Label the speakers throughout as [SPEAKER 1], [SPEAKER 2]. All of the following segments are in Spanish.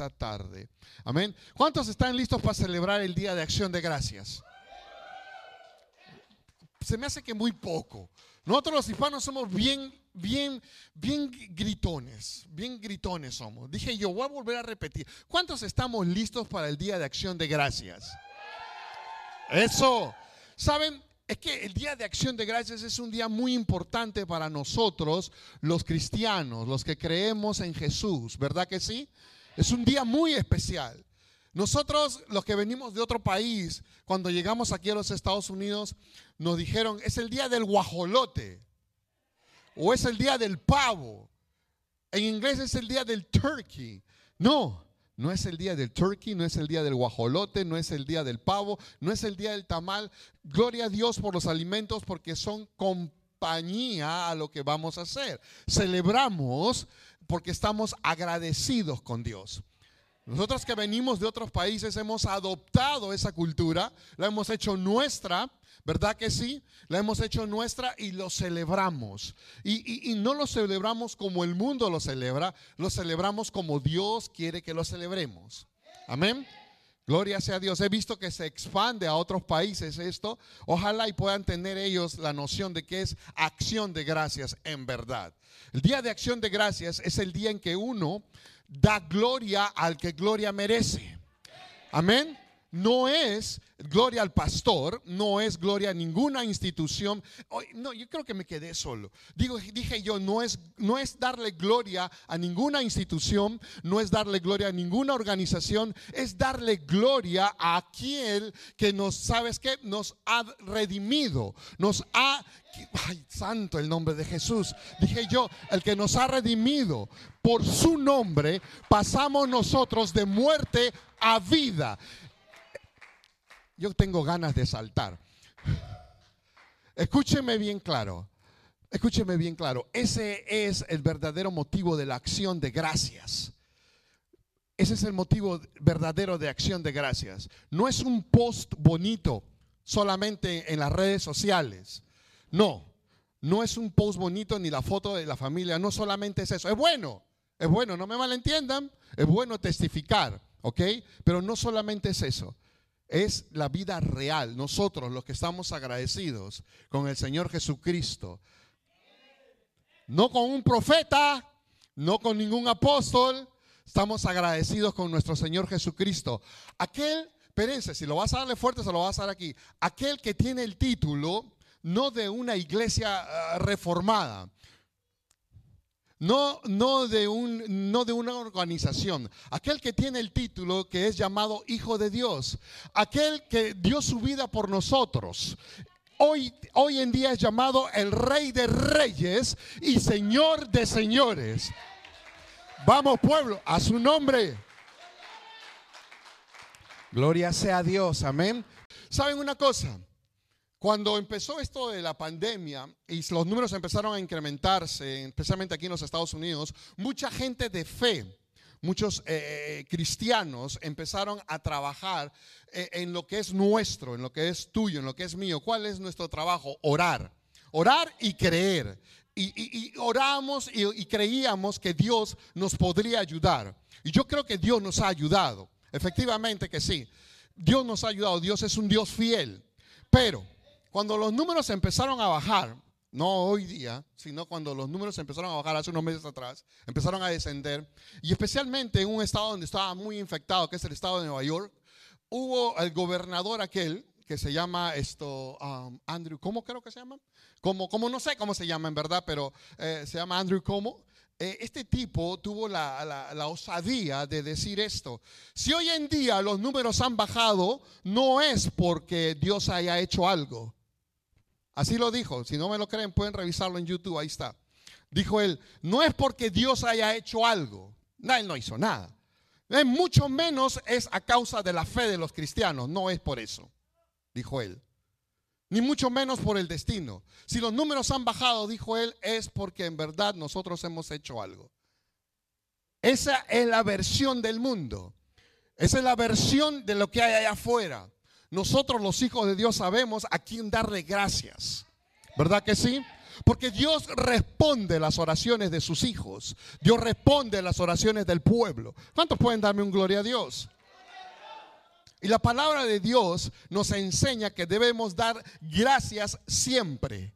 [SPEAKER 1] esta tarde. Amén. ¿Cuántos están listos para celebrar el Día de Acción de Gracias? Se me hace que muy poco. Nosotros los hispanos somos bien, bien, bien gritones, bien gritones somos. Dije yo, voy a volver a repetir. ¿Cuántos estamos listos para el Día de Acción de Gracias? Eso. ¿Saben? Es que el Día de Acción de Gracias es un día muy importante para nosotros, los cristianos, los que creemos en Jesús, ¿verdad que sí? Es un día muy especial. Nosotros, los que venimos de otro país, cuando llegamos aquí a los Estados Unidos, nos dijeron, es el día del guajolote o es el día del pavo. En inglés es el día del turkey. No, no es el día del turkey, no es el día del guajolote, no es el día del pavo, no es el día del tamal. Gloria a Dios por los alimentos porque son compañía a lo que vamos a hacer. Celebramos porque estamos agradecidos con Dios. Nosotros que venimos de otros países hemos adoptado esa cultura, la hemos hecho nuestra ¿Verdad que sí? La hemos hecho nuestra y lo celebramos. Y, no lo celebramos como el mundo lo celebra, lo celebramos como Dios quiere que lo celebremos. Amén. Gloria sea a Dios. He visto que se expande a otros países esto. Ojalá y puedan tener ellos la noción de que es acción de gracias en verdad. El día de acción de gracias es el día en que uno da gloria al que gloria merece. Amén no es gloria al pastor, no es gloria a ninguna institución. No, yo creo que me quedé solo. Digo, dije yo, no es, no es darle gloria a ninguna institución, no es darle gloria a ninguna organización, es darle gloria a aquel que nos, ¿sabes qué? Nos ha redimido, nos ha Ay, santo el nombre de Jesús. Dije yo, el que nos ha redimido por su nombre, pasamos nosotros de muerte a vida yo tengo ganas de saltar. Escúcheme bien claro. Escúcheme bien claro. Ese es el verdadero motivo de la acción de gracias. Ese es el motivo verdadero de acción de gracias. No es un post bonito solamente en las redes sociales. No, no es un post bonito ni la foto de la familia. No solamente es eso. Es bueno, es bueno, no me malentiendan. Es bueno testificar, ¿ok? Pero no solamente es eso es la vida real. Nosotros los que estamos agradecidos con el Señor Jesucristo. No con un profeta, no con ningún apóstol. Estamos agradecidos con nuestro Señor Jesucristo. Aquel, espérense, si lo vas a darle fuerte, se lo vas a dar aquí. Aquel que tiene el título no de una iglesia ah, reformada, no, no, de un, no de una organización. Aquel que tiene el título que es llamado Hijo de Dios. Aquel que dio su vida por nosotros. Hoy, hoy en día es llamado el Rey de Reyes y Señor de Señores. Vamos pueblo, a su nombre. Gloria sea a Dios, amén. ¿Saben una cosa? Cuando empezó esto de la pandemia y los números empezaron a incrementarse, especialmente aquí en los Estados Unidos, mucha gente de fe, muchos eh, eh, cristianos empezaron a trabajar eh, en lo que es nuestro, en lo que es tuyo, en lo que es mío. ¿Cuál es nuestro trabajo? Orar. Orar y creer. Y, oramos y, y creíamos que Dios nos podría ayudar. Y yo creo que Dios nos ha ayudado. Efectivamente que sí. Dios nos ha ayudado. Dios es un Dios fiel. Pero cuando los números empezaron a bajar, no hoy día, sino cuando los números empezaron a bajar hace unos meses atrás, empezaron a descender, y especialmente en un estado donde estaba muy infectado, que es el estado de Nueva York, hubo el gobernador aquel que se llama esto, um, Andrew, ¿cómo creo que se llama? Como, como no sé cómo se llama en verdad, pero eh, se llama Andrew Como. Eh, este tipo tuvo la, la, osadía de decir esto. Si hoy en día los números han bajado, no es porque Dios haya hecho algo Así lo dijo. Si no me lo creen, pueden revisarlo en YouTube. Ahí está. Dijo él, no es porque Dios haya hecho algo. No, él no hizo nada. mucho menos es a causa de la fe de los cristianos. No es por eso, dijo él. Ni mucho menos por el destino. Si los números han bajado, dijo él, es porque en verdad nosotros hemos hecho algo. Esa es la versión del mundo. Esa es la versión de lo que hay allá afuera. Nosotros los hijos de Dios sabemos a quién darle gracias. ¿Verdad que sí? Porque Dios responde las oraciones de sus hijos. Dios responde las oraciones del pueblo. ¿Cuántos pueden darme un gloria a Dios? Y la palabra de Dios nos enseña que debemos dar gracias siempre,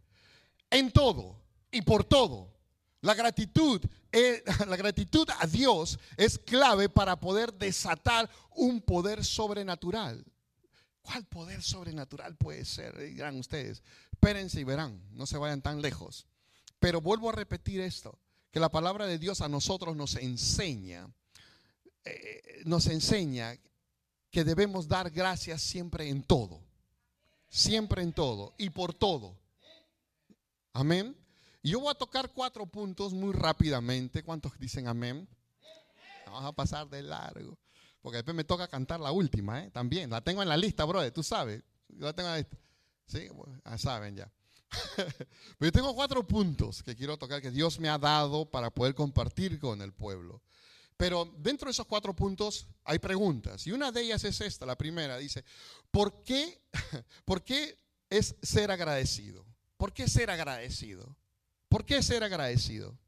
[SPEAKER 1] en todo y por todo. La gratitud, la gratitud a Dios es clave para poder desatar un poder sobrenatural. ¿Cuál poder sobrenatural puede ser? Dirán ustedes. Espérense y verán, no se vayan tan lejos. Pero vuelvo a repetir esto, que la palabra de Dios a nosotros nos enseña, eh, nos enseña que debemos dar gracias siempre en todo. Siempre en todo y por todo. Amén. Yo voy a tocar cuatro puntos muy rápidamente. ¿Cuántos dicen amén? Vamos a pasar de largo. Porque después me toca cantar la última, ¿eh? También. La tengo en la lista, brother. Tú sabes. Yo la tengo en la lista. Sí, saben ya. Pero yo tengo cuatro puntos que quiero tocar que Dios me ha dado para poder compartir con el pueblo. Pero dentro de esos cuatro puntos hay preguntas. Y una de ellas es esta, la primera. Dice, ¿por qué, ¿por qué es ser agradecido? ¿Por qué ser agradecido? ¿Por qué ser agradecido?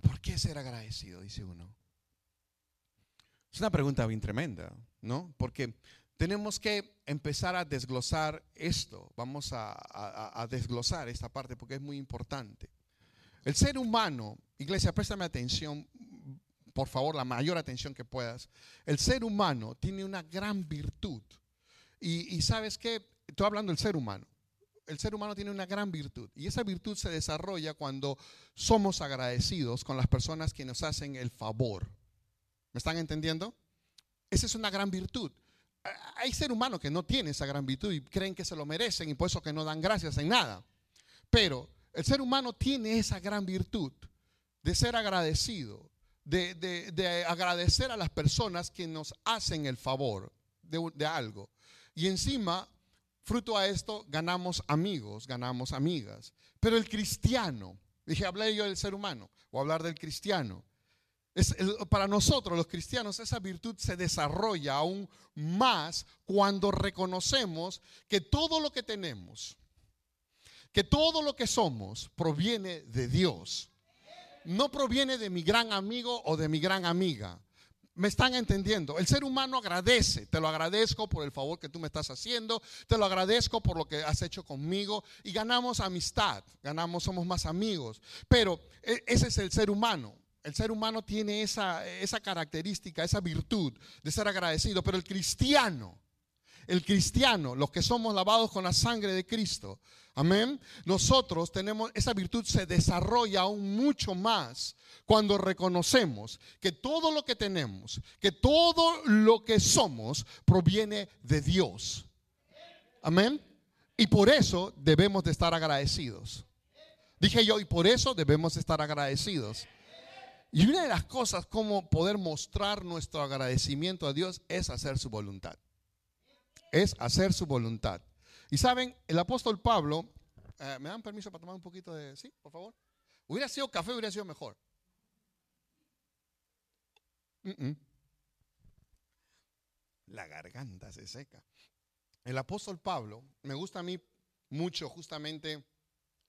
[SPEAKER 1] ¿Por qué ser agradecido? Dice uno. Es una pregunta bien tremenda, ¿no? Porque tenemos que empezar a desglosar esto. Vamos a, a desglosar esta parte porque es muy importante. El ser humano, iglesia, préstame atención, por favor, la mayor atención que puedas. El ser humano tiene una gran virtud. Y, sabes qué, estoy hablando del ser humano. El ser humano tiene una gran virtud. Y esa virtud se desarrolla cuando somos agradecidos con las personas que nos hacen el favor. ¿Me están entendiendo? Esa es una gran virtud. Hay ser humanos que no tienen esa gran virtud y creen que se lo merecen y por eso que no dan gracias en nada. Pero el ser humano tiene esa gran virtud de ser agradecido, de, agradecer a las personas que nos hacen el favor de, algo. Y encima, fruto a esto, ganamos amigos, ganamos amigas. Pero el cristiano, dije, hablé yo del ser humano, o hablar del cristiano. Para nosotros los cristianos esa virtud se desarrolla aún más cuando reconocemos que todo lo que tenemos, que todo lo que somos proviene de Dios no proviene de mi gran amigo o de mi gran amiga. Me están entendiendo. El ser humano agradece. Te lo agradezco por el favor que tú me estás haciendo. Te lo agradezco por lo que has hecho conmigo. Y ganamos amistad. Ganamos, somos más amigos. Pero e, ese es el ser humano. El ser humano tiene esa, esa característica, esa virtud de ser agradecido. Pero el cristiano, el cristiano, los que somos lavados con la sangre de Cristo, Amén. Nosotros tenemos, esa virtud se desarrolla aún mucho más cuando reconocemos que todo lo que tenemos, que todo lo que somos proviene de Dios. Amén. Y por eso debemos de estar agradecidos. Dije yo, y por eso debemos estar agradecidos. Y una de las cosas como poder mostrar nuestro agradecimiento a Dios es hacer su voluntad. Es hacer su voluntad. Y saben, el apóstol Pablo, eh, ¿me dan permiso para tomar un poquito de... Sí, por favor? Hubiera sido café, hubiera sido mejor. La garganta se seca. El apóstol Pablo, me gusta a mí mucho justamente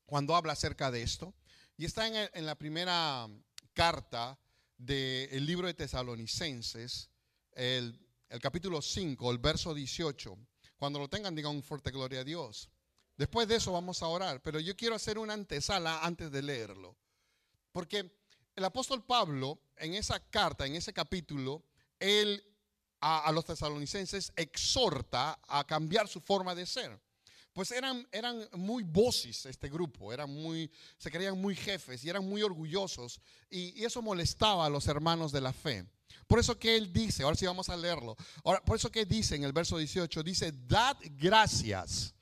[SPEAKER 1] cuando habla acerca de esto. Y está en, la primera carta del libro de Tesalonicenses, el, el capítulo 5, el verso 18. Cuando lo tengan, digan fuerte gloria a Dios. Después de eso vamos a orar, pero yo quiero hacer una antesala antes de leerlo. Porque el apóstol Pablo, en esa carta, en ese capítulo, él a, los tesalonicenses exhorta a cambiar su forma de ser. Pues eran, eran muy voces este grupo, eran muy, se creían muy jefes y eran muy orgullosos y, eso molestaba a los hermanos de la fe. Por eso que él dice, ahora sí vamos a leerlo. Por eso que dice en el verso 18, dice, dad gracias.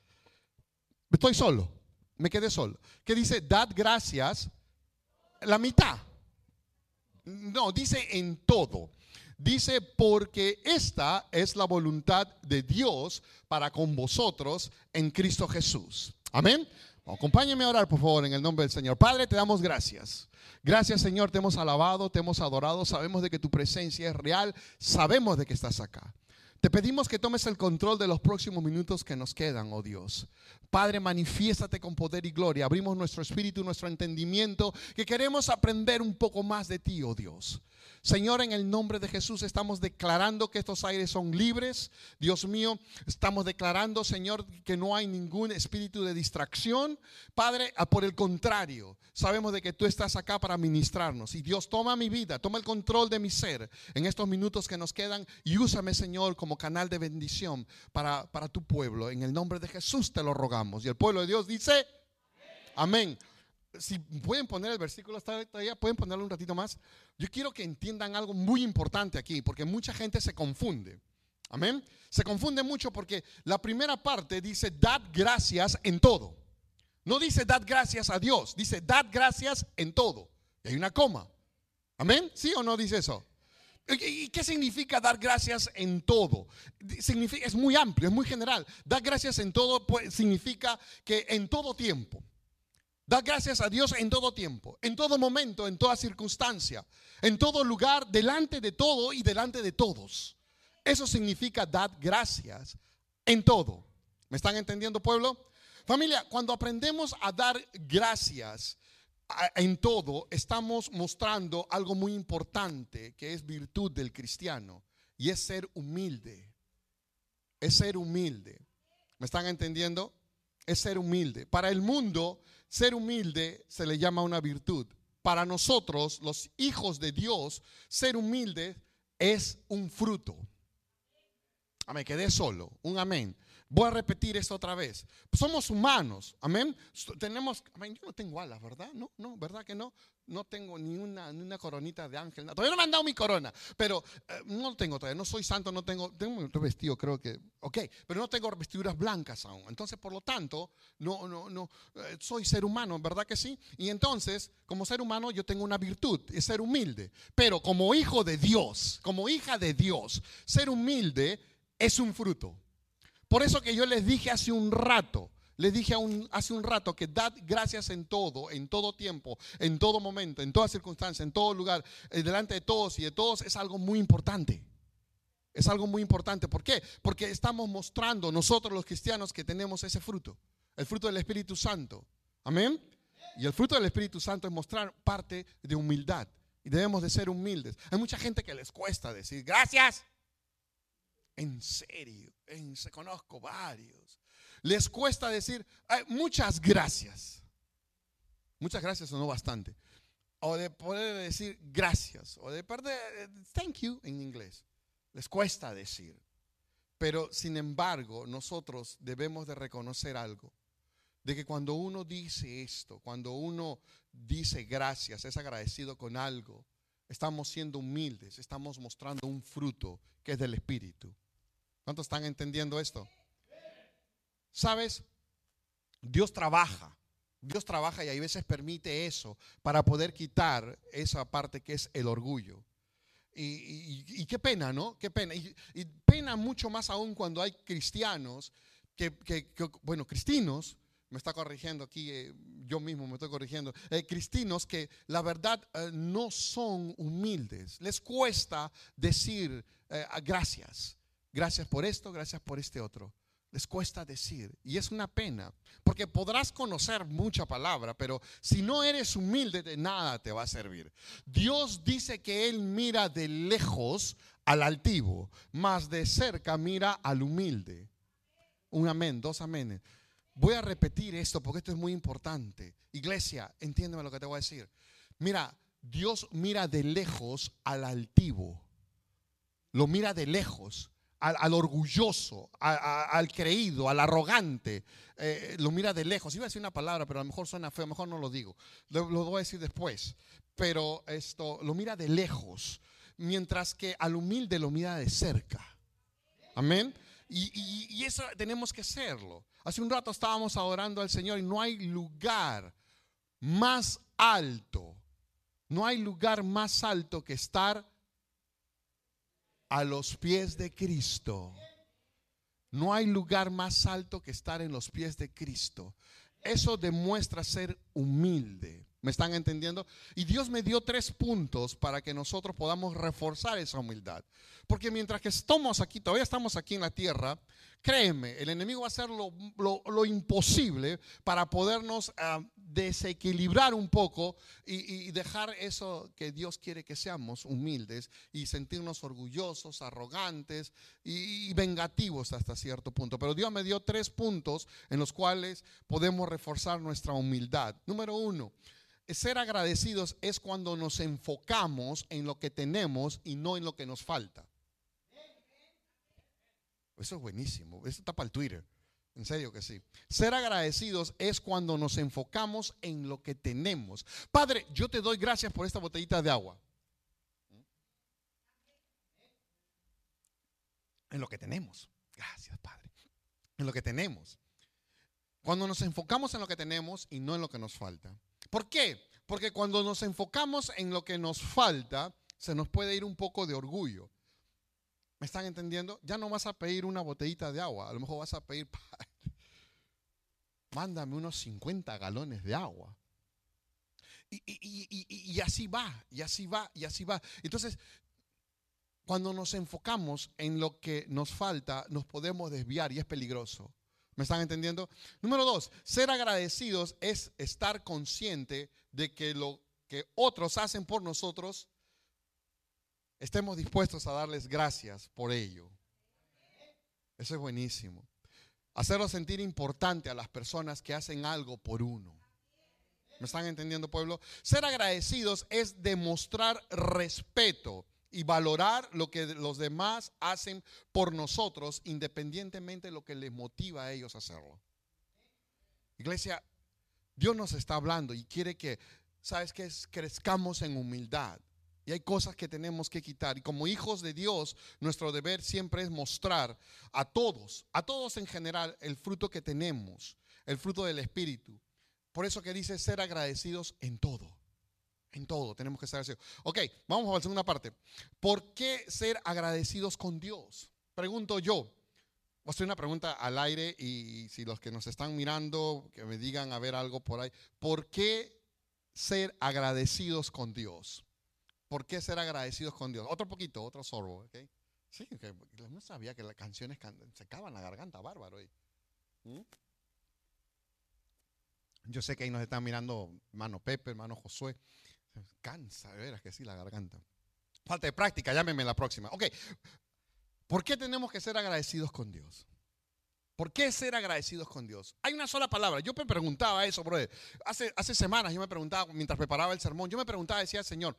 [SPEAKER 1] Estoy solo, me quedé solo. Que dice, dad gracias la mitad. No, dice en todo. Dice, porque esta es la voluntad de Dios para con vosotros en Cristo Jesús. Amén. Acompáñeme a orar, por favor, en el nombre del Señor. Padre, te damos gracias. Gracias, Señor, te hemos alabado, te hemos adorado. Sabemos de que tu presencia es real. Sabemos de que estás acá. Te pedimos que tomes el control de los próximos minutos que nos quedan, oh Dios. Padre, manifiéstate con poder y gloria. Abrimos nuestro espíritu, nuestro entendimiento, que queremos aprender un poco más de ti, oh Dios. Señor, en el nombre de Jesús estamos declarando que estos aires son libres. Dios mío, estamos declarando, Señor, que no hay ningún espíritu de distracción. Padre, por el contrario, sabemos de que tú estás acá para ministrarnos. Y Dios, toma mi vida, toma el control de mi ser en estos minutos que nos quedan y úsame, Señor, como canal de bendición para, para tu pueblo. En el nombre de Jesús te lo rogamos. Y el pueblo de Dios dice, amén si pueden poner el versículo todavía, pueden ponerlo un ratito más. Yo quiero que entiendan algo muy importante aquí, porque mucha gente se confunde. Amén. Se confunde mucho porque la primera parte dice, dad gracias en todo. No dice, dad gracias a Dios, dice, dad gracias en todo. Y hay una coma. Amén. ¿Sí o no dice eso? ¿Y qué significa dar gracias en todo? Significa, es muy amplio, es muy general. Dar gracias en todo pues, significa que en todo tiempo. Da gracias a Dios en todo tiempo, en todo momento, en toda circunstancia, en todo lugar, delante de todo y delante de todos. Eso significa dar gracias en todo. ¿Me están entendiendo, pueblo? Familia, cuando aprendemos a dar gracias en todo, estamos mostrando algo muy importante que es virtud del cristiano y es ser humilde. Es ser humilde. ¿Me están entendiendo? Es ser humilde. Para el mundo, ser humilde se le llama una virtud. Para nosotros, los hijos de Dios, ser humilde es un fruto. Ah, me quedé solo. Un amén. Voy a repetir esto otra vez. Somos humanos, amén. Tenemos, amén, yo no tengo alas, ¿verdad? No, no, ¿verdad que no? No tengo ni una, ni una coronita de ángel. Todavía no me han dado mi corona, pero eh, no tengo todavía. No soy santo, no tengo, tengo un vestido, creo que, ok, pero no tengo vestiduras blancas aún. Entonces, por lo tanto, no, no, no, eh, soy ser humano, ¿verdad que sí? Y entonces, como ser humano, yo tengo una virtud, es ser humilde. Pero como hijo de Dios, como hija de Dios, ser humilde es un fruto. Por eso que yo les dije hace un rato, les dije hace un rato que dad gracias en todo, en todo tiempo, en todo momento, en toda circunstancia, en todo lugar, eh, delante de todos y de todos es algo muy importante. Es algo muy importante. ¿Por qué? Porque estamos mostrando nosotros los cristianos que tenemos ese fruto, el fruto del Espíritu Santo. Amén. Y el fruto del Espíritu Santo es mostrar parte de humildad. Y debemos de ser humildes. Hay mucha gente que les cuesta decir gracias. En serio se conozco varios. Les cuesta decir muchas gracias. Muchas gracias o no bastante. O de poder decir gracias. O de perder thank you en inglés. Les cuesta decir. Pero sin embargo, nosotros debemos de reconocer algo. De que cuando uno dice esto, cuando uno dice gracias, es agradecido con algo, estamos siendo humildes, estamos mostrando un fruto que es del Espíritu. ¿Cuántos están entendiendo esto? ¿Sabes? Dios trabaja. Dios trabaja y a veces permite eso para poder quitar esa parte que es el orgullo. Y, qué pena, ¿no? Qué pena. Y, pena mucho más aún cuando hay cristianos que, bueno, cristinos, me está corrigiendo aquí, eh, yo mismo me estoy corrigiendo, eh, cristinos que la verdad eh, no son humildes. Les cuesta decir gracias. Gracias por esto, gracias por este otro. Les cuesta decir. Y es una pena, porque podrás conocer mucha palabra, pero si no eres humilde, de nada te va a servir. Dios dice que Él mira de lejos al altivo, más de cerca mira al humilde. Un amén, dos aménes. Voy a repetir esto porque esto es muy importante. Iglesia, entiéndeme lo que te voy a decir. Mira, Dios mira de lejos al altivo. Lo mira de lejos al, orgulloso, al creído, al arrogante, eh, lo mira de lejos. Iba a decir una palabra, pero a lo mejor suena feo, mejor no lo digo. Lo, voy a decir después. Pero esto lo mira de lejos, mientras que al humilde lo mira de cerca. Amén. Y, y, eso tenemos que hacerlo. Hace un rato estábamos adorando al Señor y no hay lugar más alto, no hay lugar más alto que estar a los pies de Cristo. No hay lugar más alto que estar en los pies de Cristo. Eso demuestra ser humilde. ¿Me están entendiendo? Y Dios me dio tres puntos para que nosotros podamos reforzar esa humildad. Porque mientras que estamos aquí, todavía estamos aquí en la tierra, créeme, el enemigo va a hacer lo, imposible para podernos ah, desequilibrar un poco y, dejar eso que Dios quiere que seamos, humildes y sentirnos orgullosos, arrogantes y vengativos hasta cierto punto. Pero Dios me dio tres puntos en los cuales podemos reforzar nuestra humildad. Número uno ser agradecidos es cuando nos enfocamos en lo que tenemos y no en lo que nos falta. Eso es buenísimo. Eso está para el Twitter. En serio que sí. Ser agradecidos es cuando nos enfocamos en lo que tenemos. Padre, yo te doy gracias por esta botellita de agua. En lo que tenemos. Gracias, Padre. En lo que tenemos. Cuando nos enfocamos en lo que tenemos y no en lo que nos falta. ¿Por qué? Porque cuando nos enfocamos en lo que nos falta, se nos puede ir un poco de orgullo. ¿Me están entendiendo? Ya no vas a pedir una botellita de agua, a lo mejor vas a pedir, mándame unos 50 galones de agua. Y, así va, y así va, y así va. Entonces, cuando nos enfocamos en lo que nos falta, nos podemos desviar y es peligroso. ¿Me están entendiendo? Número dos, ser agradecidos es estar consciente de que lo que otros hacen por nosotros, estemos dispuestos a darles gracias por ello. Eso es buenísimo. Hacerlo sentir importante a las personas que hacen algo por uno. ¿Me están entendiendo, pueblo? Ser agradecidos es demostrar respeto y valorar lo que los demás hacen por nosotros, independientemente de lo que les motiva a ellos a hacerlo. Iglesia, Dios nos está hablando y quiere que, ¿sabes qué? Crezcamos en humildad. Y hay cosas que tenemos que quitar. Y como hijos de Dios, nuestro deber siempre es mostrar a todos, a todos en general, el fruto que tenemos, el fruto del Espíritu. Por eso que dice ser agradecidos en todo. En todo tenemos que ser agradecidos. Ok, vamos a la segunda parte. ¿Por qué ser agradecidos con Dios? Pregunto yo. Voy a hacer una pregunta al aire y si los que nos están mirando, que me digan a ver algo por ahí. ¿Por qué ser agradecidos con Dios? ¿Por qué ser agradecidos con Dios? Otro poquito, otro sorbo. ¿ok? Sí, no sabía que las canciones secaban la garganta, bárbaro. ¿Mm? Yo sé que ahí nos están mirando hermano Pepe, hermano Josué. Cansa, de veras que sí, la garganta. Falta de práctica, llámeme la próxima. Ok, ¿por qué tenemos que ser agradecidos con Dios? ¿Por qué ser agradecidos con Dios? Hay una sola palabra. Yo me preguntaba eso, brother. Hace, hace semanas yo me preguntaba, mientras preparaba el sermón, yo me preguntaba, decía, Señor,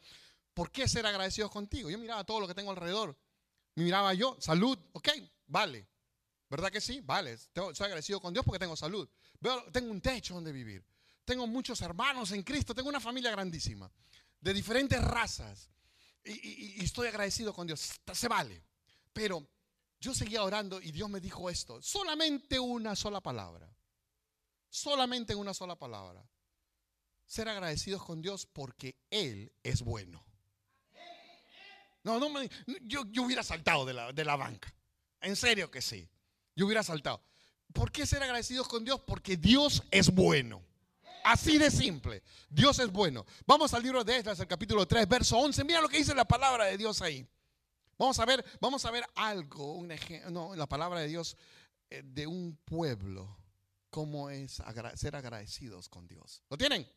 [SPEAKER 1] ¿por qué ser agradecidos contigo? Yo miraba todo lo que tengo alrededor. Me miraba yo, salud, ok, vale. ¿Verdad que sí? Vale. soy agradecido con Dios porque tengo salud. Veo, tengo un techo donde vivir tengo muchos hermanos en Cristo, tengo una familia grandísima, de diferentes razas. Y, estoy agradecido con Dios, se vale. Pero yo seguía orando y Dios me dijo esto, solamente una sola palabra, solamente una sola palabra. Ser agradecidos con Dios porque Él es bueno. No, no yo, yo hubiera saltado de la, de la banca. En serio que sí. Yo hubiera saltado. ¿Por qué ser agradecidos con Dios? Porque Dios es bueno. Así de simple. Dios es bueno. Vamos al libro de Esdras, el capítulo 3, verso 11. Mira lo que dice la palabra de Dios ahí. Vamos a ver, vamos a ver algo, un no, la palabra de Dios eh, de un pueblo, cómo es ser agradecidos con Dios. ¿Lo tienen?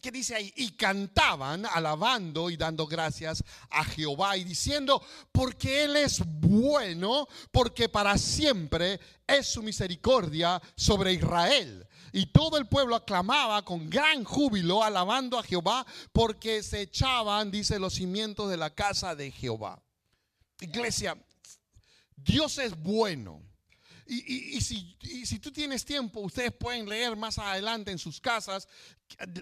[SPEAKER 1] ¿Qué dice ahí? Y cantaban alabando y dando gracias a Jehová y diciendo, porque Él es bueno, porque para siempre es su misericordia sobre Israel. Y todo el pueblo aclamaba con gran júbilo, alabando a Jehová, porque se echaban, dice, los cimientos de la casa de Jehová. Iglesia, Dios es bueno. Y, si, tú tienes tiempo, ustedes pueden leer más adelante en sus casas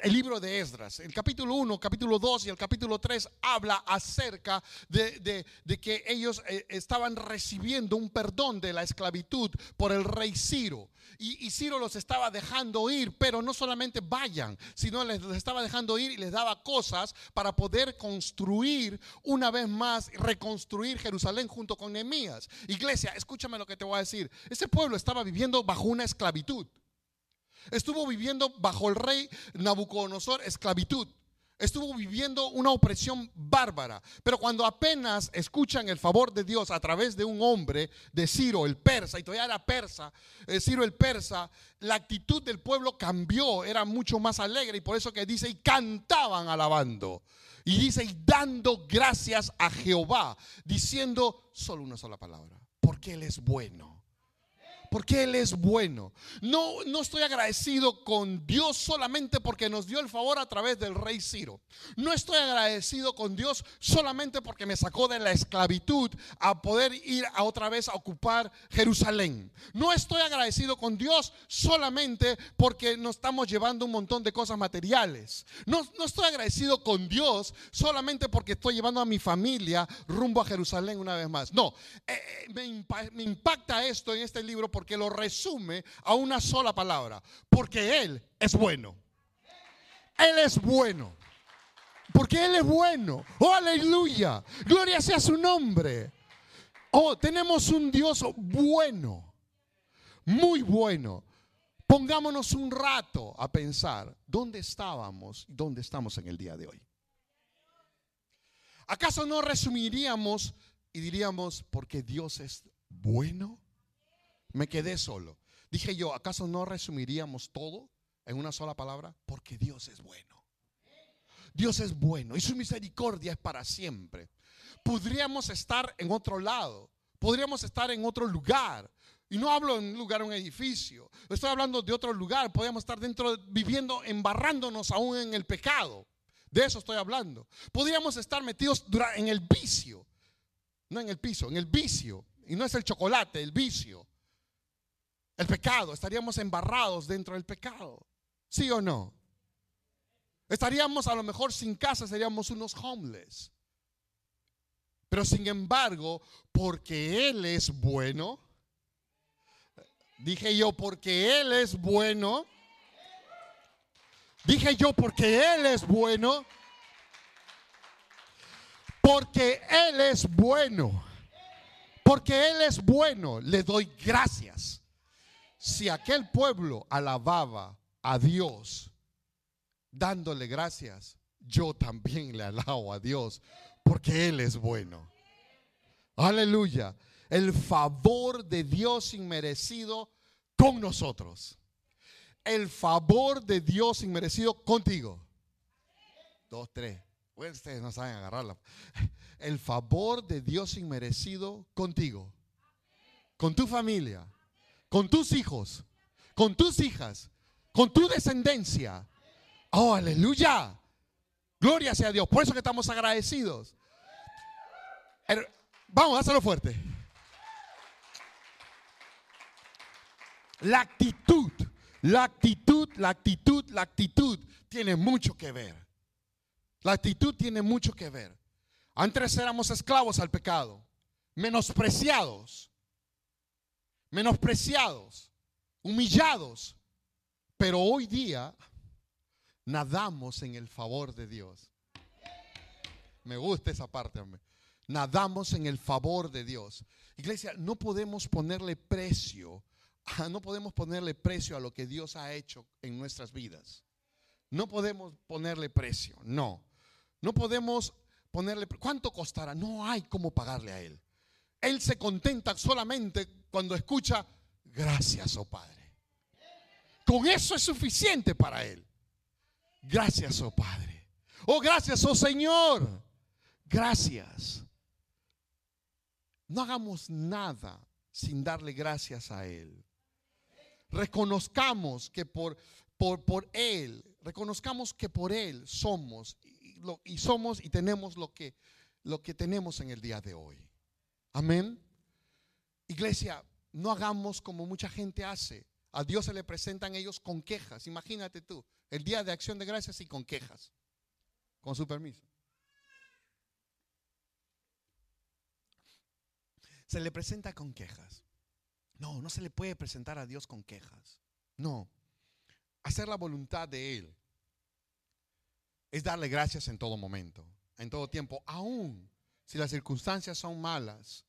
[SPEAKER 1] el libro de Esdras, el capítulo 1, capítulo 2 y el capítulo 3 habla acerca de, que ellos eh, estaban recibiendo un perdón de la esclavitud por el rey Ciro. Y, Ciro los estaba dejando ir, pero no solamente vayan, sino les, estaba dejando ir y les daba cosas para poder construir una vez más, reconstruir Jerusalén junto con Nehemías. Iglesia, escúchame lo que te voy a decir. Ese pueblo estaba viviendo bajo una esclavitud. Estuvo viviendo bajo el rey Nabucodonosor esclavitud. Estuvo viviendo una opresión bárbara. Pero cuando apenas escuchan el favor de Dios a través de un hombre, de Ciro el persa, y todavía era persa, eh, Ciro el persa, la actitud del pueblo cambió, era mucho más alegre. Y por eso que dice, y cantaban alabando. Y dice, y dando gracias a Jehová, diciendo solo una sola palabra, porque Él es bueno porque Él es bueno. No, no estoy agradecido con Dios solamente porque nos dio el favor a través del rey Ciro. No estoy agradecido con Dios solamente porque me sacó de la esclavitud a poder ir a otra vez a ocupar Jerusalén. No estoy agradecido con Dios solamente porque nos estamos llevando un montón de cosas materiales. No, no estoy agradecido con Dios solamente porque estoy llevando a mi familia rumbo a Jerusalén una vez más. No, eh, eh, me, me impacta esto en este libro porque lo resume a una sola palabra. Porque Él es bueno. Él es bueno. Porque Él es bueno. Oh, aleluya. Gloria sea su nombre. Oh, tenemos un Dios bueno. Muy bueno. Pongámonos un rato a pensar dónde estábamos y dónde estamos en el día de hoy. ¿Acaso no resumiríamos y diríamos, porque Dios es bueno? Me quedé solo. Dije yo, ¿acaso no resumiríamos todo en una sola palabra? Porque Dios es bueno. Dios es bueno y su misericordia es para siempre. Podríamos estar en otro lado, podríamos estar en otro lugar. Y no hablo en un lugar, un edificio. Estoy hablando de otro lugar. Podríamos estar dentro, viviendo, embarrándonos aún en el pecado. De eso estoy hablando. Podríamos estar metidos en el vicio. No en el piso, en el vicio. Y no es el chocolate, el vicio el pecado, estaríamos embarrados dentro del pecado. ¿Sí o no? Estaríamos a lo mejor sin casa, seríamos unos homeless. Pero sin embargo, porque Él es bueno, dije yo, porque Él es bueno, dije yo, porque Él es bueno, porque Él es bueno, porque Él es bueno, le doy gracias si aquel pueblo alababa a Dios dándole gracias, yo también le alabo a Dios porque Él es bueno. Aleluya. El favor de Dios inmerecido con nosotros. El favor de Dios inmerecido contigo. Dos, tres. Ustedes no saben agarrarla. El favor de Dios inmerecido contigo. Con tu familia con tus hijos, con tus hijas, con tu descendencia. Oh, aleluya. Gloria sea a Dios. Por eso que estamos agradecidos. Vamos, a hacerlo fuerte. La actitud, la actitud, la actitud, la actitud tiene mucho que ver. La actitud tiene mucho que ver. Antes éramos esclavos al pecado, menospreciados menospreciados, humillados. Pero hoy día nadamos en el favor de Dios. Me gusta esa parte, hombre. Nadamos en el favor de Dios. Iglesia, no podemos ponerle precio, no podemos ponerle precio a lo que Dios ha hecho en nuestras vidas. No podemos ponerle precio, no. No podemos ponerle, ¿cuánto costará? No hay cómo pagarle a Él. Él se contenta solamente cuando escucha, gracias, oh Padre. Con eso es suficiente para Él. Gracias, oh Padre. Oh, gracias, oh Señor. Gracias. No hagamos nada sin darle gracias a Él. Reconozcamos que por, por, por Él, reconozcamos que por Él somos y, somos y tenemos lo que, lo que tenemos en el día de hoy. Amén. Iglesia, no hagamos como mucha gente hace. A Dios se le presentan ellos con quejas. Imagínate tú, el día de acción de gracias y con quejas. Con su permiso. Se le presenta con quejas. No, no se le puede presentar a Dios con quejas. No. Hacer la voluntad de Él es darle gracias en todo momento, en todo tiempo, aún si las circunstancias son malas,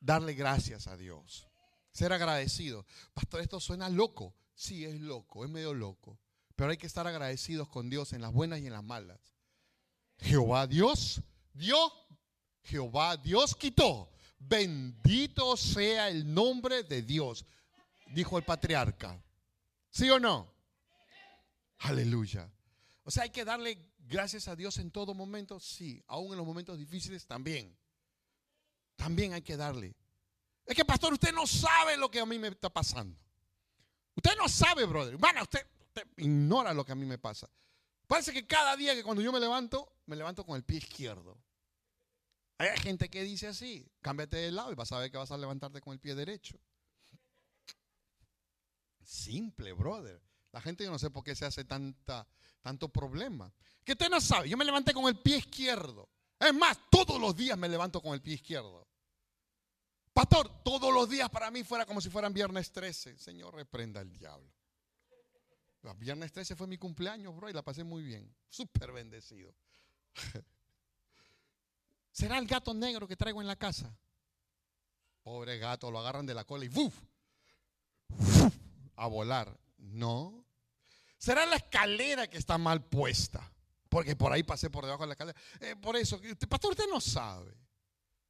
[SPEAKER 1] darle gracias a Dios. Ser agradecido. Pastor, esto suena loco. Sí, es loco, es medio loco. Pero hay que estar agradecidos con Dios en las buenas y en las malas. Jehová Dios dio, Jehová Dios quitó. Bendito sea el nombre de Dios, dijo el patriarca. ¿Sí o no? Aleluya. O sea, hay que darle gracias a Dios en todo momento. Sí, aún en los momentos difíciles también. También hay que darle. Es que, pastor, usted no sabe lo que a mí me está pasando. Usted no sabe, brother. Bueno, usted, ignora lo que a mí me pasa. Parece que cada día que cuando yo me levanto, me levanto con el pie izquierdo. Hay gente que dice así, cámbiate de lado y vas a ver que vas a levantarte con el pie derecho. Simple, brother. La gente yo no sé por qué se hace tanta, tanto problema. Que usted no sabe, yo me levanté con el pie izquierdo. Es más, todos los días me levanto con el pie izquierdo. Pastor, todos los días para mí fuera como si fueran viernes 13. Señor, reprenda al diablo. Viernes 13 fue mi cumpleaños, bro, y la pasé muy bien. Súper bendecido. ¿Será el gato negro que traigo en la casa? Pobre gato, lo agarran de la cola y ¡buf! a volar. No. ¿Será la escalera que está mal puesta? Porque por ahí pasé por debajo de la escalera. Eh, por eso, pastor, usted no sabe.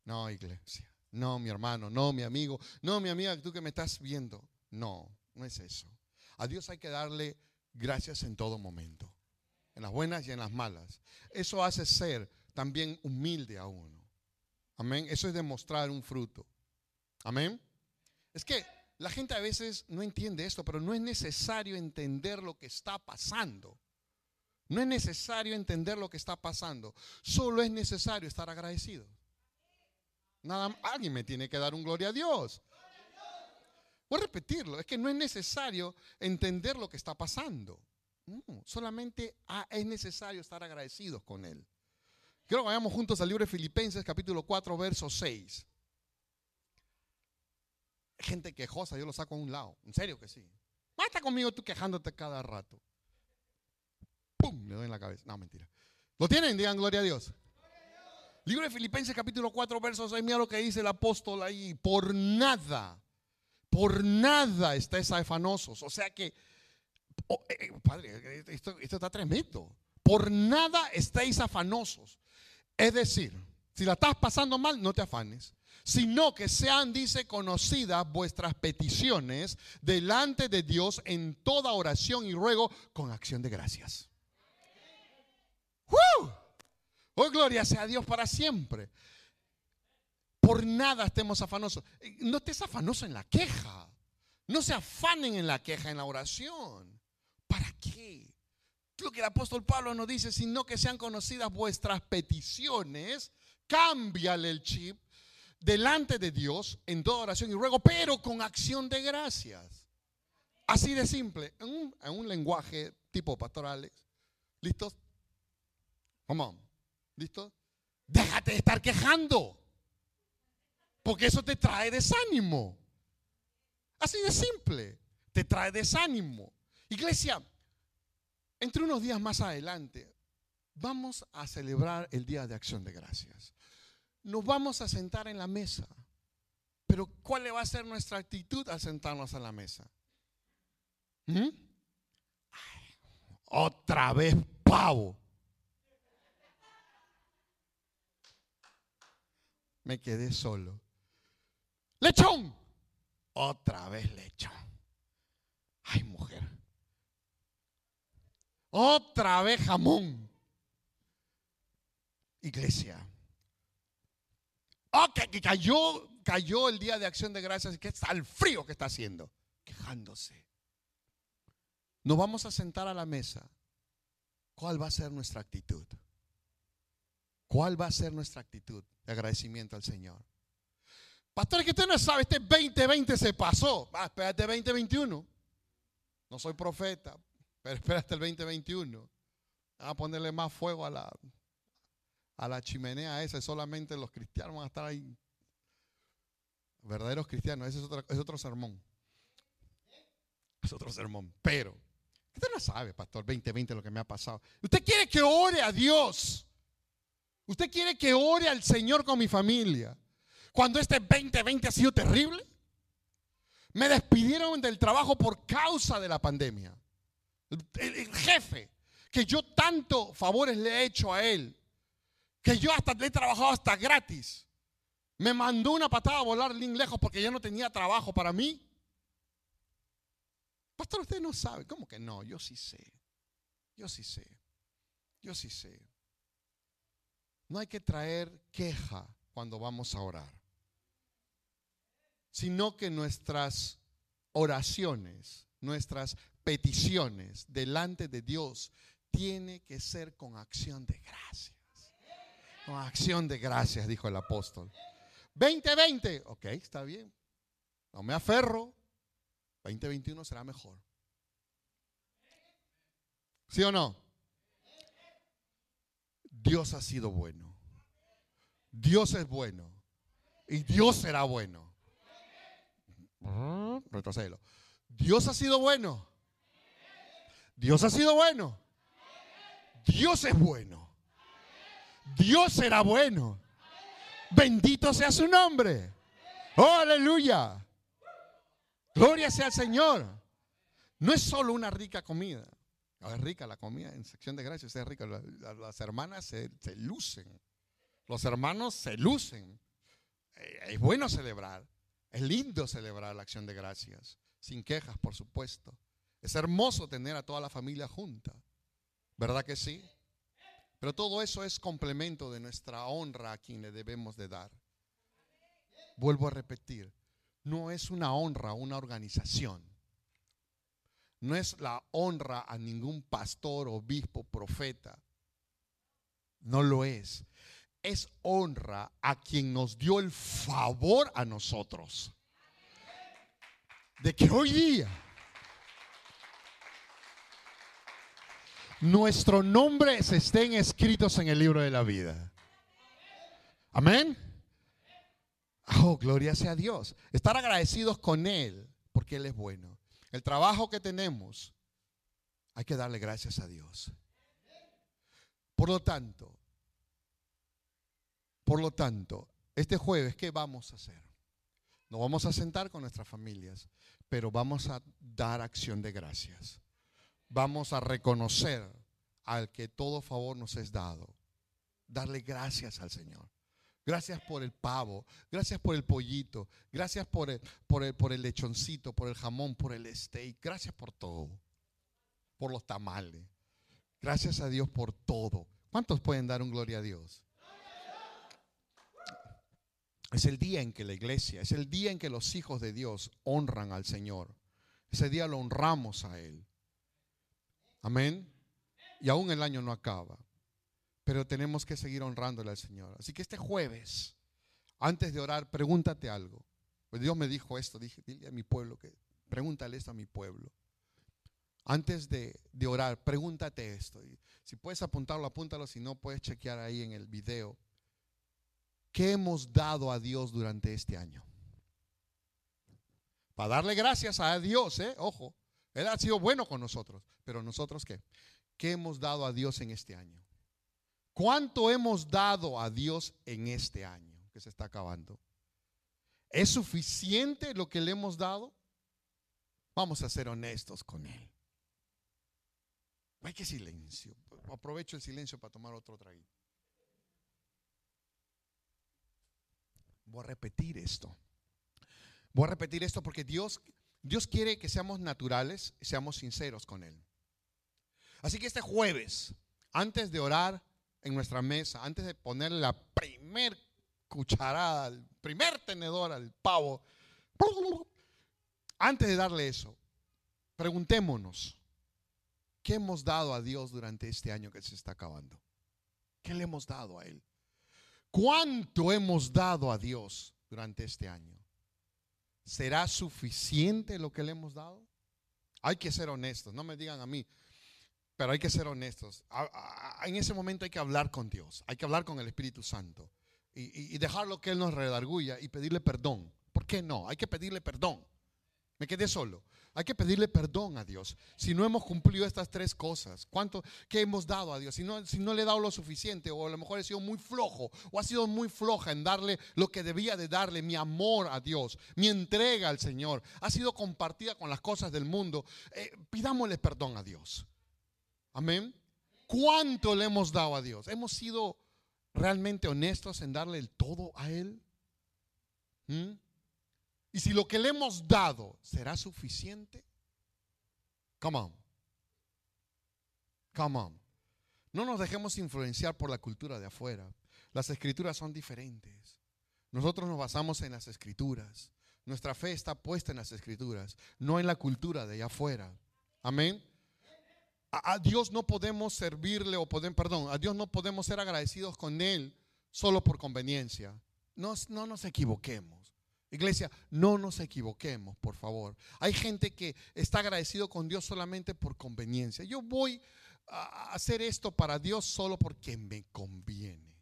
[SPEAKER 1] No, iglesia. No, mi hermano. No, mi amigo. No, mi amiga, tú que me estás viendo. No, no es eso. A Dios hay que darle gracias en todo momento. En las buenas y en las malas. Eso hace ser también humilde a uno. Amén. Eso es demostrar un fruto. Amén. Es que la gente a veces no entiende esto, pero no es necesario entender lo que está pasando. No es necesario entender lo que está pasando. Solo es necesario estar agradecido. Nada, alguien me tiene que dar un gloria a Dios. Voy a repetirlo, es que no es necesario entender lo que está pasando. solamente es necesario estar agradecidos con Él. Quiero que vayamos juntos al libro de Filipenses capítulo 4, verso 6. Gente quejosa, yo lo saco a un lado. En serio que sí. Mata conmigo tú quejándote cada rato. ¡Pum! Le doy en la cabeza. No, mentira. ¿Lo tienen? Digan gloria a Dios. Libro de Filipenses capítulo 4, verso 6. Mira lo que dice el apóstol ahí. Por nada, por nada estáis afanosos. O sea que, oh, eh, eh, padre, esto, está tremendo. Por nada estáis afanosos. Es decir, si la estás pasando mal, no te afanes, sino que sean, dice, conocidas vuestras peticiones delante de Dios en toda oración y ruego con acción de gracias. ¡Uh! Oh, gloria sea a Dios para siempre. Por nada estemos afanosos. No estés afanoso en la queja. No se afanen en la queja, en la oración. ¿Para qué? lo que el apóstol Pablo nos dice, sino que sean conocidas vuestras peticiones, cámbiale el chip delante de Dios en toda oración y ruego, pero con acción de gracias. Así de simple, en un, lenguaje tipo pastorales. ¿Listos? Vamos, ¿listos? Déjate de estar quejando, porque eso te trae desánimo. Así de simple, te trae desánimo. Iglesia, entre unos días más adelante, vamos a celebrar el Día de Acción de Gracias. Nos vamos a sentar en la mesa. Pero ¿cuál va a ser nuestra actitud al sentarnos a la mesa? ¿Mm? otra vez pavo. Me quedé solo. Lechón. Otra vez lechón. Ay, mujer. Otra vez jamón. Iglesia. Ok, que cayó, cayó el día de acción de gracias. Que está el frío que está haciendo. Quejándose. Nos vamos a sentar a la mesa. ¿Cuál va a ser nuestra actitud? ¿Cuál va a ser nuestra actitud de agradecimiento al Señor? Pastor, que usted no sabe, este 2020 se pasó. Ah, espérate 2021. No soy profeta. Pero espera hasta el 2021. a ponerle más fuego a la, a la chimenea esa. Solamente los cristianos van a estar ahí. Verdaderos cristianos. Ese es otro, es otro sermón. Es otro sermón. Pero, usted no sabe, pastor, 2020 lo que me ha pasado. Usted quiere que ore a Dios. Usted quiere que ore al Señor con mi familia. Cuando este 2020 ha sido terrible. Me despidieron del trabajo por causa de la pandemia. El, jefe, que yo tanto favores le he hecho a él, que yo hasta le he trabajado hasta gratis, me mandó una patada a volar lejos porque ya no tenía trabajo para mí. Pastor, usted no sabe. ¿Cómo que no? Yo sí sé. Yo sí sé. Yo sí sé. No hay que traer queja cuando vamos a orar, sino que nuestras oraciones, nuestras peticiones delante de Dios tiene que ser con acción de gracias. Con acción de gracias, dijo el apóstol. 2020, ok, está bien. No me aferro. 2021 será mejor. ¿Sí o no? Dios ha sido bueno. Dios es bueno. Y Dios será bueno. Retrocédelo. Dios ha sido bueno. Dios ha sido bueno. Dios es bueno. Dios será bueno. Bendito sea su nombre. Oh, aleluya. Gloria sea al Señor. No es solo una rica comida. Es rica la comida en sección de gracias, es rica. Las hermanas se, lucen. Los hermanos se lucen. Eh, es bueno celebrar. Es lindo celebrar la acción de gracias. Sin quejas, por supuesto. Es hermoso tener a toda la familia junta. ¿Verdad que sí? Pero todo eso es complemento de nuestra honra a quien le debemos de dar. Vuelvo a repetir, no es una honra una organización. No es la honra a ningún pastor, obispo, profeta. No lo es. Es honra a quien nos dio el favor a nosotros. De que hoy día nuestros nombres estén escritos en el libro de la vida. Amén. Oh, gloria sea a Dios. Estar agradecidos con Él, porque Él es bueno. El trabajo que tenemos, hay que darle gracias a Dios. Por lo tanto, por lo tanto, este jueves, ¿qué vamos a hacer? Nos vamos a sentar con nuestras familias, pero vamos a dar acción de gracias vamos a reconocer al que todo favor nos es dado. Darle gracias al Señor. Gracias por el pavo, gracias por el pollito, gracias por el, por el, por el lechoncito, por el jamón, por el steak, gracias por todo, por los tamales. Gracias a Dios por todo. ¿Cuántos pueden dar un gloria a Dios? Es el día en que la iglesia, es el día en que los hijos de Dios honran al Señor. Ese día lo honramos a Él. Amén. Y aún el año no acaba. Pero tenemos que seguir honrándole al Señor. Así que este jueves, antes de orar, pregúntate algo. Pues Dios me dijo esto, dije, dile a mi pueblo que pregúntale esto a mi pueblo. Antes de, orar, pregúntate esto. Si puedes apuntarlo, apúntalo. Si no, puedes chequear ahí en el video. ¿Qué hemos dado a Dios durante este año? Para darle gracias a Dios, ¿eh? Ojo. Él ha sido bueno con nosotros, pero nosotros qué? ¿Qué hemos dado a Dios en este año? ¿Cuánto hemos dado a Dios en este año que se está acabando? ¿Es suficiente lo que le hemos dado? Vamos a ser honestos con Él. Hay que silencio. Aprovecho el silencio para tomar otro traguito. Voy a repetir esto. Voy a repetir esto porque Dios Dios quiere que seamos naturales, seamos sinceros con Él. Así que este jueves, antes de orar en nuestra mesa, antes de ponerle la primer cucharada, el primer tenedor al pavo, antes de darle eso, preguntémonos, ¿qué hemos dado a Dios durante este año que se está acabando? ¿Qué le hemos dado a Él? ¿Cuánto hemos dado a Dios durante este año? ¿Será suficiente lo que le hemos dado? Hay que ser honestos, no me digan a mí, pero hay que ser honestos. En ese momento hay que hablar con Dios, hay que hablar con el Espíritu Santo y, dejarlo que Él nos redarguya y pedirle perdón. ¿Por qué no? Hay que pedirle perdón. Me quedé solo. Hay que pedirle perdón a Dios. Si no hemos cumplido estas tres cosas, ¿cuánto que hemos dado a Dios? Si no, si no le he dado lo suficiente, o a lo mejor he sido muy flojo, o ha sido muy floja en darle lo que debía de darle, mi amor a Dios, mi entrega al Señor, ha sido compartida con las cosas del mundo, eh, pidámosle perdón a Dios. Amén. ¿Cuánto le hemos dado a Dios? ¿Hemos sido realmente honestos en darle el todo a Él? ¿Mm? Y si lo que le hemos dado será suficiente, come on. Come on. No nos dejemos influenciar por la cultura de afuera. Las escrituras son diferentes. Nosotros nos basamos en las escrituras. Nuestra fe está puesta en las escrituras, no en la cultura de allá afuera. Amén. A, Dios no podemos servirle o podemos, perdón, a Dios no podemos ser agradecidos con Él solo por conveniencia. No, no nos equivoquemos. Iglesia, no nos equivoquemos, por favor. Hay gente que está agradecido con Dios solamente por conveniencia. Yo voy a hacer esto para Dios solo porque me conviene.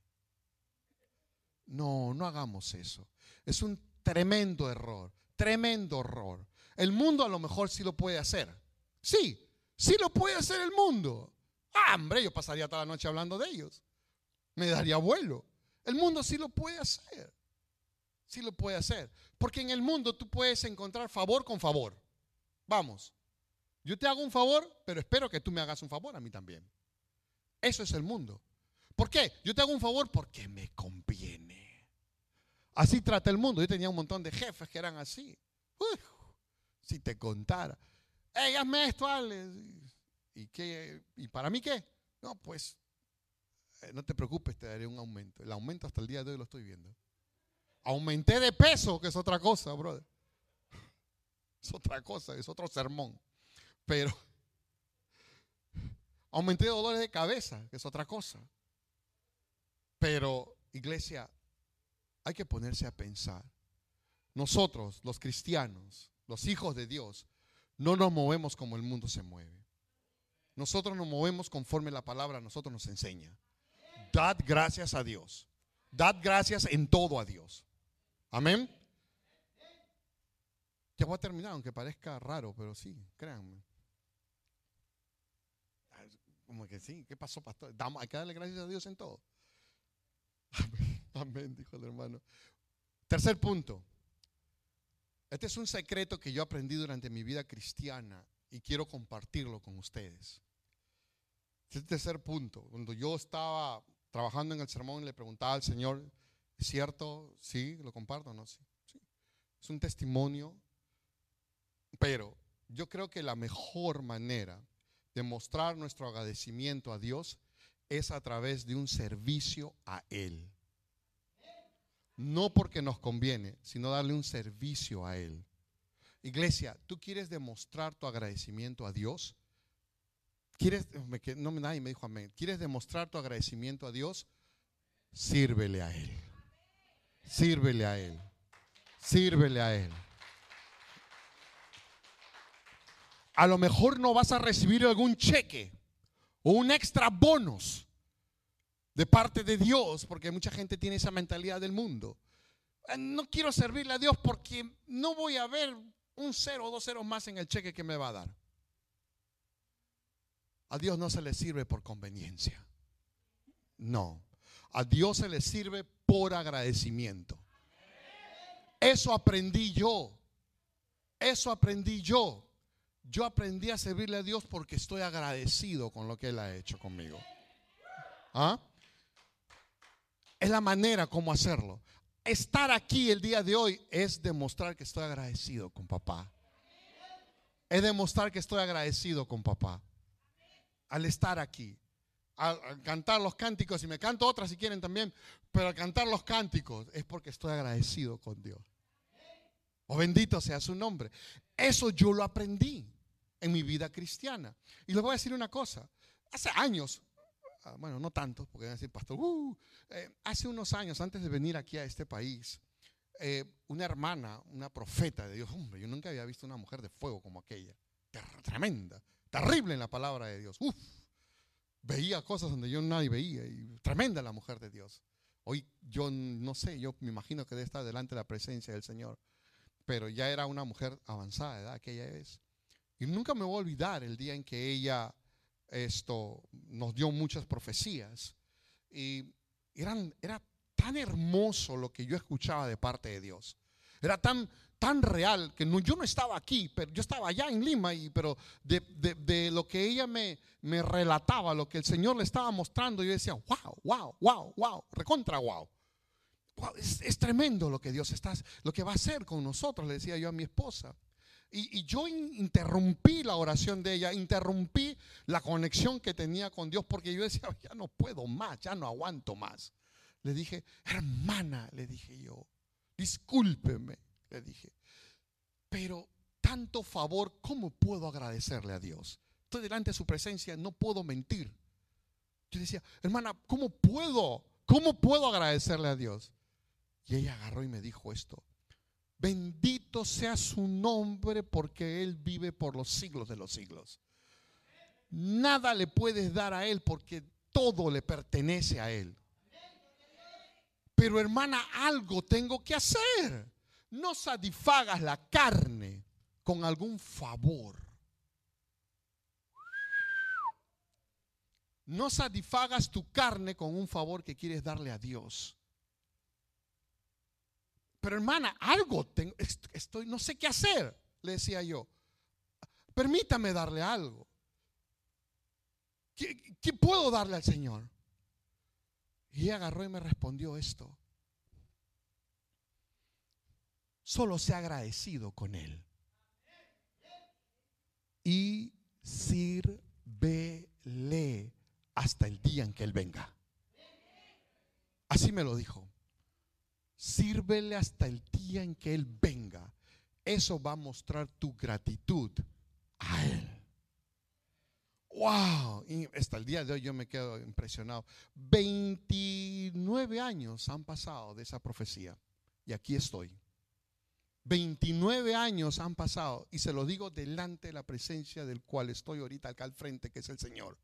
[SPEAKER 1] No, no hagamos eso. Es un tremendo error, tremendo error. El mundo a lo mejor sí lo puede hacer. Sí, sí lo puede hacer el mundo. Ah, hombre, yo pasaría toda la noche hablando de ellos. Me daría vuelo. El mundo sí lo puede hacer sí lo puede hacer. Porque en el mundo tú puedes encontrar favor con favor. Vamos, yo te hago un favor, pero espero que tú me hagas un favor a mí también. Eso es el mundo. ¿Por qué? Yo te hago un favor porque me conviene. Así trata el mundo. Yo tenía un montón de jefes que eran así. si te contara. Hey, hazme esto, Alex. ¿Y, qué, ¿Y para mí qué? No, pues eh, no te preocupes, te daré un aumento. El aumento hasta el día de hoy lo estoy viendo. Aumenté de peso, que es otra cosa, brother. Es otra cosa, es otro sermón. Pero aumenté de dolores de cabeza, que es otra cosa. Pero, iglesia, hay que ponerse a pensar. Nosotros, los cristianos, los hijos de Dios, no nos movemos como el mundo se mueve. Nosotros nos movemos conforme la palabra nosotros nos enseña. Dad gracias a Dios. Dad gracias en todo a Dios. Amén. Ya voy a terminar, aunque parezca raro, pero sí, créanme. Como que sí, ¿qué pasó, pastor? hay que darle gracias a Dios en todo. Amén, dijo el hermano. Tercer punto. Este es un secreto que yo aprendí durante mi vida cristiana y quiero compartirlo con ustedes. Este tercer punto. Cuando yo estaba trabajando en el sermón, le preguntaba al Señor, ¿Es cierto? Sí, lo comparto, ¿no? Sí, Es un testimonio, pero yo creo que la mejor manera de mostrar nuestro agradecimiento a Dios es a través de un servicio a Él. No porque nos conviene, sino darle un servicio a Él. Iglesia, ¿tú quieres demostrar tu agradecimiento a Dios? ¿Quieres, no nadie me dijo amén. ¿Quieres demostrar tu agradecimiento a Dios? Sírvele a Él. Sírvele a Él. Sírvele a Él. A lo mejor no vas a recibir algún cheque o un extra bonus de parte de Dios, porque mucha gente tiene esa mentalidad del mundo. Eh, no quiero servirle a Dios porque no voy a ver un cero o dos ceros más en el cheque que me va a dar. A Dios no se le sirve por conveniencia. No. A Dios se le sirve por agradecimiento. Eso aprendí yo. Eso aprendí yo. Yo aprendí a servirle a Dios porque estoy agradecido con lo que Él ha hecho conmigo. ¿Ah? Es la manera como hacerlo. Estar aquí el día de hoy es demostrar que estoy agradecido con papá. Es demostrar que estoy agradecido con papá. Al estar aquí al cantar los cánticos, y me canto otras si quieren también, pero al cantar los cánticos es porque estoy agradecido con Dios. O bendito sea su nombre. Eso yo lo aprendí en mi vida cristiana. Y les voy a decir una cosa. Hace años, bueno, no tanto, porque van a decir, pastor, uh, eh, hace unos años, antes de venir aquí a este país, eh, una hermana, una profeta de Dios, hombre, yo nunca había visto una mujer de fuego como aquella. Tremenda, terrible en la palabra de Dios. Veía cosas donde yo nadie veía. Y tremenda la mujer de Dios. Hoy yo no sé, yo me imagino que debe estar delante de la presencia del Señor. pero ya era una mujer avanzada de edad aquella vez. Y nunca me voy a olvidar el día en que ella esto nos dio muchas profecías y eran, era tan hermoso lo que yo escuchaba de parte de Dios. Era tan, tan real que yo no estaba aquí, pero yo estaba allá en Lima, y, pero de, de, lo que ella me, me relataba, lo que el Señor le estaba mostrando, yo decía, wow, wow, wow, wow, recontra wow. es, tremendo lo que Dios está, lo que va a hacer con nosotros, le decía yo a mi esposa. Y, yo interrumpí la oración de ella, interrumpí la conexión que tenía con Dios, porque yo decía, ya no puedo más, ya no aguanto más. Le dije, hermana, le dije yo, discúlpeme le dije. Pero tanto favor, ¿cómo puedo agradecerle a Dios? Estoy delante de su presencia, no puedo mentir. Yo decía, hermana, ¿cómo puedo? ¿Cómo puedo agradecerle a Dios? Y ella agarró y me dijo esto. Bendito sea su nombre porque Él vive por los siglos de los siglos. Nada le puedes dar a Él porque todo le pertenece a Él. Pero hermana, algo tengo que hacer no satisfagas la carne con algún favor. No satisfagas tu carne con un favor que quieres darle a Dios. Pero hermana, algo tengo, estoy, no sé qué hacer, le decía yo. Permítame darle algo. ¿Qué, puedo darle al Señor? Y ella agarró y me respondió esto solo sea agradecido con Él. Y sírvele hasta el día en que Él venga. Así me lo dijo. Sírvele hasta el día en que Él venga. Eso va a mostrar tu gratitud a Él. Wow, y hasta el día de hoy yo me quedo impresionado. 29 años han pasado de esa profecía y aquí estoy. 29 años han pasado y se lo digo delante de la presencia del cual estoy ahorita acá al frente, que es el Señor.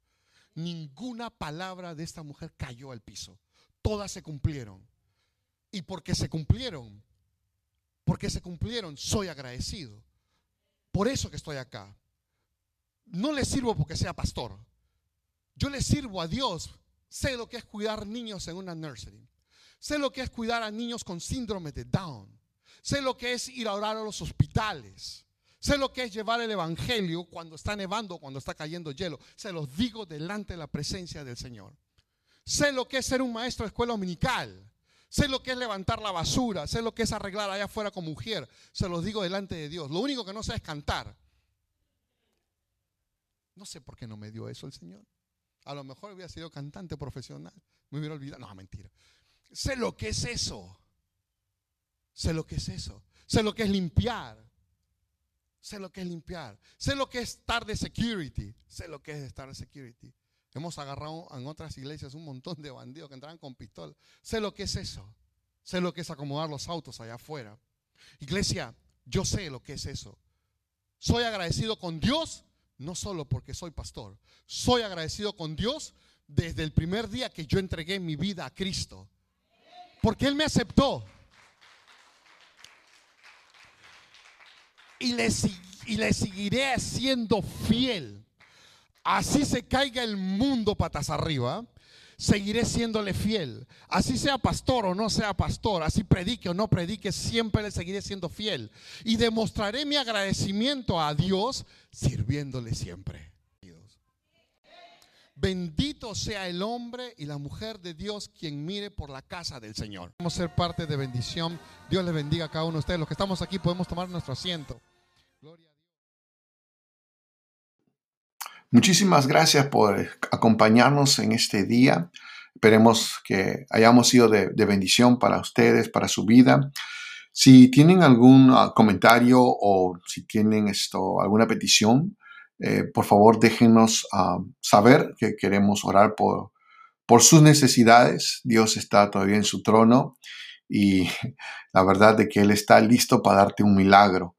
[SPEAKER 1] Ninguna palabra de esta mujer cayó al piso. Todas se cumplieron. Y porque se cumplieron, porque se cumplieron, soy agradecido. Por eso que estoy acá. No le sirvo porque sea pastor. Yo le sirvo a Dios. Sé lo que es cuidar niños en una nursery. Sé lo que es cuidar a niños con síndrome de Down. Sé lo que es ir a orar a los hospitales. Sé lo que es llevar el Evangelio cuando está nevando, cuando está cayendo hielo. Se los digo delante de la presencia del Señor. Sé lo que es ser un maestro de escuela dominical. Sé lo que es levantar la basura. Sé lo que es arreglar allá afuera como mujer. Se los digo delante de Dios. Lo único que no sé es cantar. No sé por qué no me dio eso el Señor. A lo mejor hubiera sido cantante profesional. Me hubiera olvidado. No, mentira. Sé lo que es eso. Sé lo que es eso. Sé lo que es limpiar. Sé lo que es limpiar. Sé lo que es estar de security. Sé lo que es estar de security. Hemos agarrado en otras iglesias un montón de bandidos que entraban con pistola. Sé lo que es eso. Sé lo que es acomodar los autos allá afuera. Iglesia, yo sé lo que es eso. Soy agradecido con Dios, no solo porque soy pastor. Soy agradecido con Dios desde el primer día que yo entregué mi vida a Cristo. Porque Él me aceptó. y le, y le seguiré siendo fiel. Así se caiga el mundo patas arriba, seguiré siéndole fiel. Así sea pastor o no sea pastor, así predique o no predique, siempre le seguiré siendo fiel. Y demostraré mi agradecimiento a Dios sirviéndole siempre. Bendito sea el hombre y la mujer de Dios quien mire por la casa del Señor. Vamos a ser parte de bendición. Dios les bendiga a cada uno de ustedes. Los que estamos aquí podemos tomar nuestro asiento.
[SPEAKER 2] Muchísimas gracias por acompañarnos en este día. Esperemos que hayamos sido de, bendición para ustedes, para su vida. Si tienen algún ah, comentario o si tienen esto, alguna petición, eh, por favor déjenos ah, saber que queremos orar por, por sus necesidades. Dios está todavía en su trono y la verdad de que Él está listo para darte un milagro.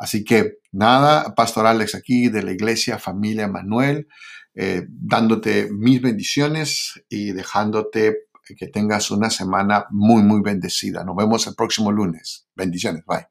[SPEAKER 2] Así que nada, Pastor Alex aquí de la Iglesia Familia Manuel, eh, dándote mis bendiciones y dejándote que tengas una semana muy, muy bendecida. Nos vemos el próximo lunes. Bendiciones. Bye.